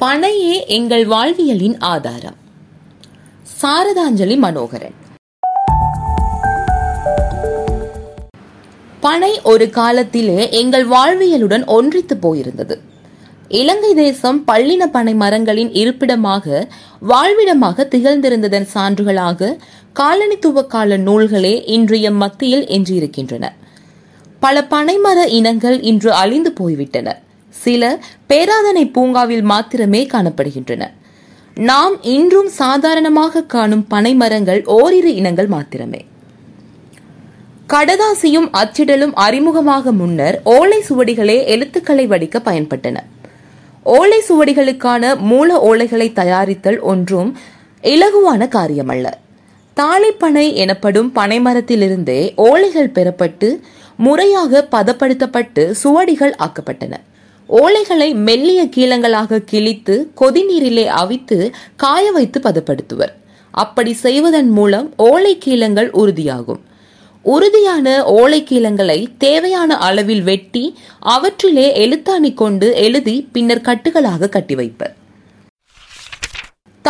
பனையே எங்கள் வாழ்வியலின் ஆதாரம். சாரதாஞ்சலி மனோகரன். பனை ஒரு காலத்திலே எங்கள் வாழ்வியலுடன் ஒன்றித்து போயிருந்தது. இலங்கை தேசம் பள்ளின பனை மரங்களின் இருப்பிடமாக வாழ்விடமாக திகழ்ந்திருந்ததன் சான்றுகளாக காலனித்துவ கால நூல்களே இன்றைய மத்தியில் எஞ்சியிருக்கின்றன. பல பனைமர இனங்கள் இன்று அழிந்து போய்விட்டன. சில பேராதனை பூங்காவில் மாத்திரமே காணப்படுகின்றன. நாம் இன்றும் சாதாரணமாக காணும் பனை மரங்கள் ஓரிரு இனங்கள் மாத்திரமே. கடதாசியும் அச்சிடலும் அறிமுகமாக முன்னர் ஓலை சுவடிகளே எழுத்துக்களை வடிக்க பயன்பட்டன. ஓலை சுவடிகளுக்கான மூல ஓலைகளை தயாரித்தல் ஒன்றும் இலகுவான காரியமல்ல. தாளிப்பனை எனப்படும் பனைமரத்திலிருந்தே ஓலைகள் பெறப்பட்டு முறையாக பதப்படுத்தப்பட்டு சுவடிகள் ஆக்கப்பட்டன. ஓலைகளை மெல்லிய கீழங்களாக கிழித்து கொதிநீரிலே அவித்து காய வைத்து பதப்படுத்துவர். அப்படி செய்வதன் மூலம் ஓலை கீழங்கள் உறுதியாகும். உறுதியான ஓலை கீழங்களை தேவையான அளவில் வெட்டி அவற்றிலே எழுத்தாணி கொண்டு எழுதி பின்னர் கட்டுகளாக கட்டி வைப்பர்.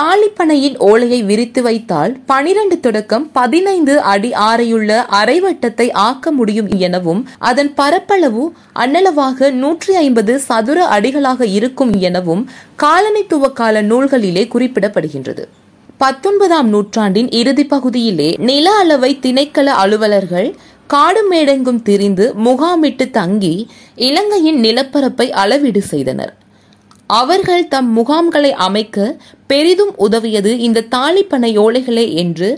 தாலிப்பனையின் ஓலையை விரித்து வைத்தால் பனிரெண்டு தொடக்கம் பதினைந்து அடி ஆறையுள்ள அரைவட்டத்தை ஆக்க முடியும் எனவும் அதன் பரப்பளவு அன்னளவாக நூற்றி ஐம்பது சதுர அடிகளாக இருக்கும் எனவும் காலனித்துவ கால நூல்களிலே குறிப்பிடப்படுகின்றது. பத்தொன்பதாம் நூற்றாண்டின் இறுதி பகுதியிலே நில அளவை திணைக்கள அலுவலர்கள் காடு மேடெங்கும் திரிந்து முகாமிட்டு தங்கி இலங்கையின் நிலப்பரப்பை அளவீடு செய்தனர். அவர்கள் தம் முகாம்களை அமைக்க பெரிதும் உதவியது இந்த தாலிப்பனை ஓலைகளே என்று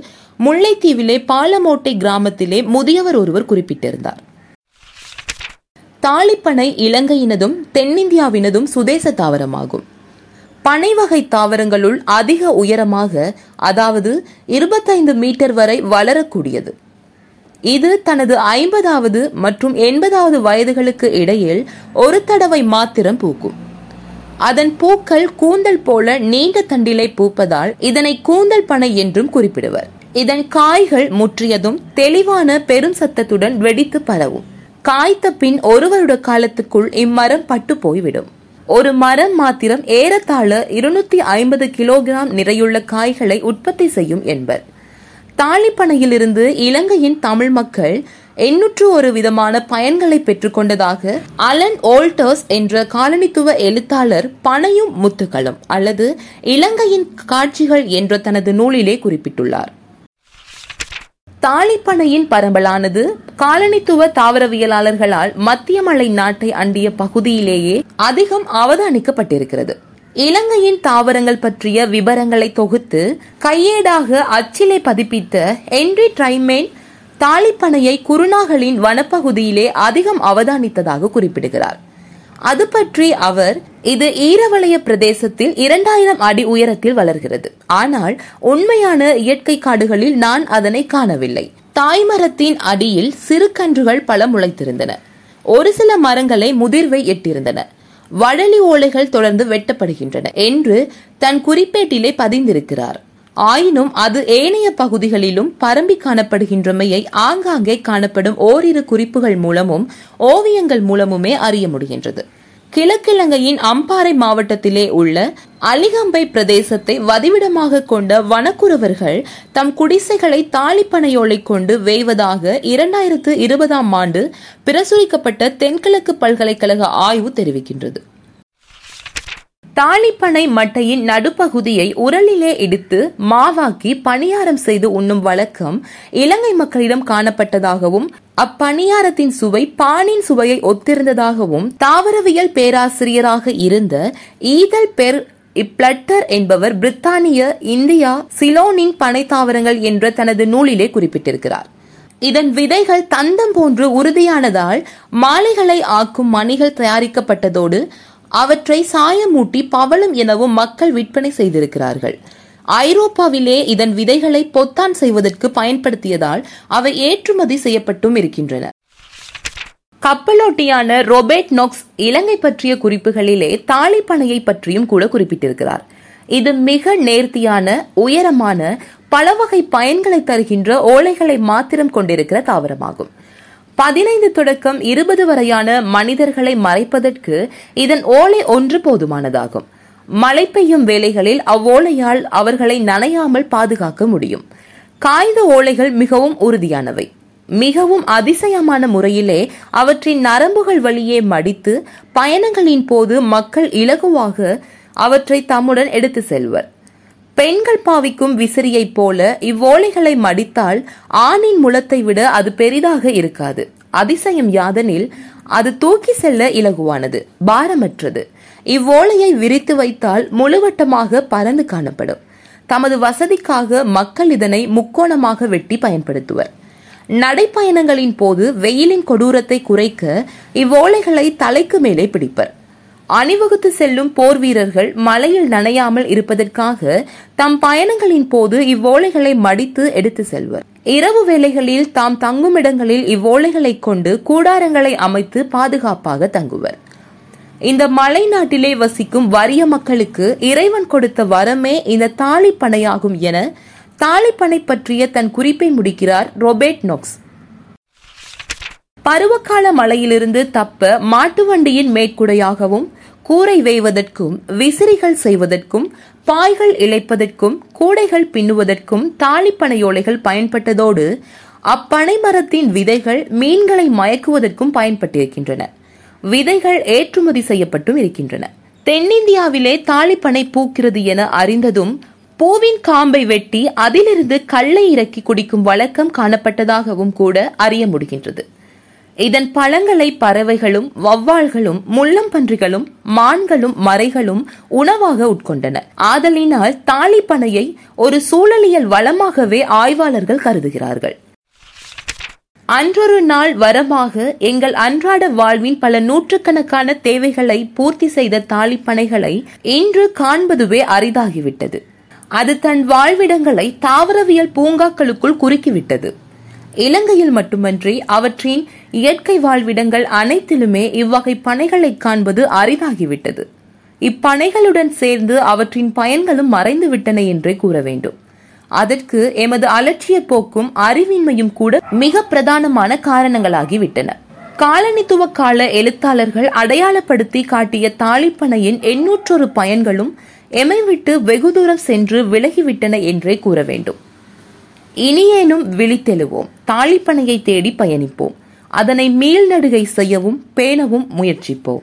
முல்லைத்தீவிலே பாலமோட்டை கிராமத்திலே முதியவர் ஒருவர் குறிப்பிட்டிருந்தார். தாளிப்பனை இலங்கையினதும் தென்னிந்தியாவினதும் சுதேச தாவரமாகும். பனை வகை தாவரங்களுள் அதிக உயரமாக அதாவது இருபத்தைந்து மீட்டர் வரை வளரக்கூடியது. இது தனது ஐம்பதாவது மற்றும் எண்பதாவது வயதுகளுக்கு இடையில் ஒரு தடவை மாத்திரம் பூக்கும். அதன் பூக்கள் கூந்தல் போல நீண்ட தண்டிலை பூப்பதால் இதனை கூந்தல் பனை என்றும் குறிப்பிடுவர். இதன் காய்கள் முற்றியதும் தெளிவான பெரும் சத்தத்துடன் வெடித்து பரவும். காய்த்த பின் ஒரு வருட காலத்துக்குள் இம்மரம் பட்டு போய்விடும். ஒரு மரம் மாத்திரம் ஏறத்தாழ இருநூத்தி ஐம்பது கிலோகிராம் நிறையுள்ள காய்களை உற்பத்தி செய்யும் என்பர். தாளிப்பனையிலிருந்து இலங்கையின் தமிழ் மக்கள் எண்ணூற்று ஒரு விதமான பயன்களை பெற்றுக்கொண்டதாக அலன் ஓல்டர்ஸ் என்ற காலனித்துவ எழுத்தாளர் பனையும் முத்துக்களும் அல்லது இலங்கையின் காட்சிகள் என்ற தனது நூலிலே குறிப்பிட்டுள்ளார். தாலிப்பனையின் பரம்பலானது காலனித்துவ தாவரவியலாளர்களால் மத்திய மலை நாட்டை அண்டிய பகுதியிலேயே அதிகம் அவதானிக்கப்பட்டிருக்கிறது. இலங்கையின் தாவரங்கள் பற்றிய விவரங்களை தொகுத்து கையேடாக அச்சிலை பதிப்பித்த என்ரி ட்ரைமேன் தாலிப்பனையை குருநாகலின் வனப்பகுதியிலே அதிகம் அவதானித்ததாக குறிப்பிடுகிறார். அது பற்றி அவர் இது ஈரவளைய பிரதேசத்தில் இரண்டாயிரம் அடி உயரத்தில் வளர்கிறது. ஆனால் உண்மையான இயற்கை காடுகளில் நான் அதனை காணவில்லை. தாய்மரத்தின் அடியில் சிறு கன்றுகள் பல முளைத்திருந்தன. ஒரு சில மரங்களை முதிர்வை எட்டிருந்தன வடலி ஓலைகள் தொடர்ந்து வெட்டப்படுகின்றன என்று தன் குறிப்பேட்டிலே பதிந்திருக்கிறார். ஆயினும் அது ஏனைய பகுதிகளிலும் பரம்பி காணப்படுகின்றமையை ஆங்காங்கே காணப்படும் ஓரிரு குறிப்புகள் மூலமும் ஓவியங்கள் மூலமுமே அறிய முடிகின்றது. கிழக்கிழங்கையின் அம்பாறை மாவட்டத்திலே உள்ள அலிகம்பை பிரதேசத்தை வதிவிடமாக கொண்ட வனக்குறவர்கள் தம் குடிசைகளை தாளிப்பனையோலை கொண்டு வேய்வதாக இரண்டாயிரத்து இருபதாம் ஆண்டு பிரசுரிக்கப்பட்ட தென்கிழக்கு பல்கலைக்கழக ஆய்வு தெரிவிக்கின்றது. தாளிப்பனை மட்டையின் நடுப்பகுதியை உரலிலே இடித்து மாவாக்கி பணியாரம் செய்து உண்ணும் வழக்கம் இலங்கை மக்களிடம் காணப்பட்டதாகவும் அப்பணியாரத்தின் சுவை பானின் சுவையை ஒத்திருந்ததாகவும் தாவரவியல் பேராசிரியராக இருந்த ஈதல் பெர் இப்ளட்டர் என்பவர் பிரித்தானிய இந்தியா சிலோனின் பனை தாவரங்கள் என்ற தனது நூலிலே குறிப்பிட்டிருக்கிறார். இதன் விதைகள் தந்தம் போன்று உறுதியானதால் மாலைகளை ஆக்கும் மணிகள் தயாரிக்கப்பட்டதோடு அவற்றை சாயமூட்டி பவளம் எனவும் மக்கள் விற்பனை செய்திருக்கிறார்கள். ஐரோப்பாவிலே இதன் விதைகளை பொத்தான் செய்வதற்கு பயன்படுத்தியதால் அவை ஏற்றுமதி செய்யப்பட்டும் இருக்கின்றன. கப்பலோட்டியான ரொபேட் நோக்ஸ் இலங்கை பற்றிய குறிப்புகளிலே தாளிப்பனையை பற்றியும் கூட குறிப்பிட்டிருக்கிறார். இது மிக நேர்த்தியான உயரமான பல வகை பயன்களை தருகின்ற ஓலைகளை மாத்திரம் கொண்டிருக்கிற தாவரமாகும். பதினைந்து தொடக்கம் இருபது வரையான மனிதர்களை மறைப்பதற்கு இதன் ஓலை ஒன்று போதுமானதாகும். மழை பெய்யும் வேலைகளில் அவ்வோலையால் அவர்களை நனையாமல் பாதுகாக்க முடியும். காகித ஓலைகள் மிகவும் உறுதியானவை. மிகவும் அதிசயமான முறையிலே அவற்றின் நரம்புகள் வழியே மடித்து பயணங்களின் போது மக்கள் இலகுவாக அவற்றை தம்முடன் எடுத்து செல்வர். பெண்கள் பாவிக்கும் விசிறியைப் போல இவ்வோலைகளை மடித்தால் ஆணின் முளத்தை விட அது பெரிதாக இருக்காது. அதிசயம் யாதெனில் அது தூக்கி செல்ல இலகுவானது பாரமற்றது. இவ்வோலையை விரித்து வைத்தால் முழுவட்டமாக பறந்து காணப்படும். தமது வசதிக்காக மக்கள் இதனை முக்கோணமாக வெட்டி பயன்படுத்துவர். நடைப்பயணங்களின் போது வெயிலின் கொடூரத்தை குறைக்க இவ்வோலைகளை தலைக்கு மேலே பிடிப்பர். அணிவகுத்து செல்லும் போர் வீரர்கள் மலையில் நனையாமல் இருப்பதற்காக தம் பயணங்களின் போது இவ்வோலைகளை மடித்து எடுத்து செல்வர். இரவு வேளைகளில் தாம் தங்கும் இடங்களில் இவ்வோலைகளை கொண்டு கூடாரங்களை அமைத்து பாதுகாப்பாக தங்குவர். இந்த மலை நாட்டிலே வசிக்கும் வறிய மக்களுக்கு இறைவன் கொடுத்த வரமே இந்த தாலிப்பனையாகும் என தாலிப்பனை பற்றிய தன் குறிப்பை முடிக்கிறார் ரொபேட் நோக்ஸ். பருவகால மழையிலிருந்து தப்ப மாட்டு வண்டியின் மேற்குடையாகவும் கூரை வேய்வதற்கும் விசிறிகள் செய்வதற்கும் பாய்கள் இழைப்பதற்கும் கூடைகள் பின்னுவதற்கும் தாலிப்பனையோலைகள் பயன்பட்டதோடு அப்பனை மரத்தின் விதைகள் மீன்களை மயக்குவதற்கும் பயன்பட்டிருக்கின்றன. விதைகள் ஏற்றுமதி செய்யப்பட்டும் இருக்கின்றன. தென்னிந்தியாவிலே தாலிப்பனை பூக்கிறது என அறிந்ததும் பூவின் காம்பை வெட்டி அதிலிருந்து கல்லை இறக்கி குடிக்கும் வழக்கம் காணப்பட்டதாகவும் கூட அறிய முடிகின்றது. இதன் பழங்களை பறவைகளும் வவ்வால்களும் முள்ளம்பன்றிகளும் மான்களும் மறைகளும் உணவாக உட்கொண்டன ஆதலினால் தாலிப்பனையை ஒரு சூழலியல் வளமாகவே ஆய்வாளர்கள் கருதுகிறார்கள். அன்றொரு நாள் வரமாக எங்கள் அன்றாட வாழ்வின் பல நூற்றுக்கணக்கான தேவைகளை பூர்த்தி செய்த தாலிப்பனைகளை இன்று காண்பதுவே அரிதாகிவிட்டது. அது தன் வாழ்விடங்களை தாவரவியல் பூங்காக்களுக்குள் குறுக்கிவிட்டது. இலங்கையில் மட்டுமன்றி அவற்றின் இயற்கை வாழ்விடங்கள் அனைத்திலுமே இவ்வகை பனைகளை காண்பது அரிதாகிவிட்டது. இப்பனைகளுடன் சேர்ந்து அவற்றின் பயன்களும் மறைந்துவிட்டன என்றே கூற வேண்டும். அதற்கு எமது அலட்சிய போக்கும் அறிவின்மையும் கூட மிக பிரதானமான காரணங்களாகிவிட்டன. காலனித்துவ கால எழுத்தாளர்கள் அடையாளப்படுத்தி காட்டிய தாளிப்பனையின் எண்ணூற்றொரு பயன்களும் எமை விட்டு வெகு தூரம் சென்று விலகிவிட்டன என்றே கூற வேண்டும். இனியேனும் விழித்தெழுவோம். தாலிப்பனையை தேடி பயணிப்போம். அதனை மீள்நடுகை செய்யவும் பேணவும் முயற்சிப்போம்.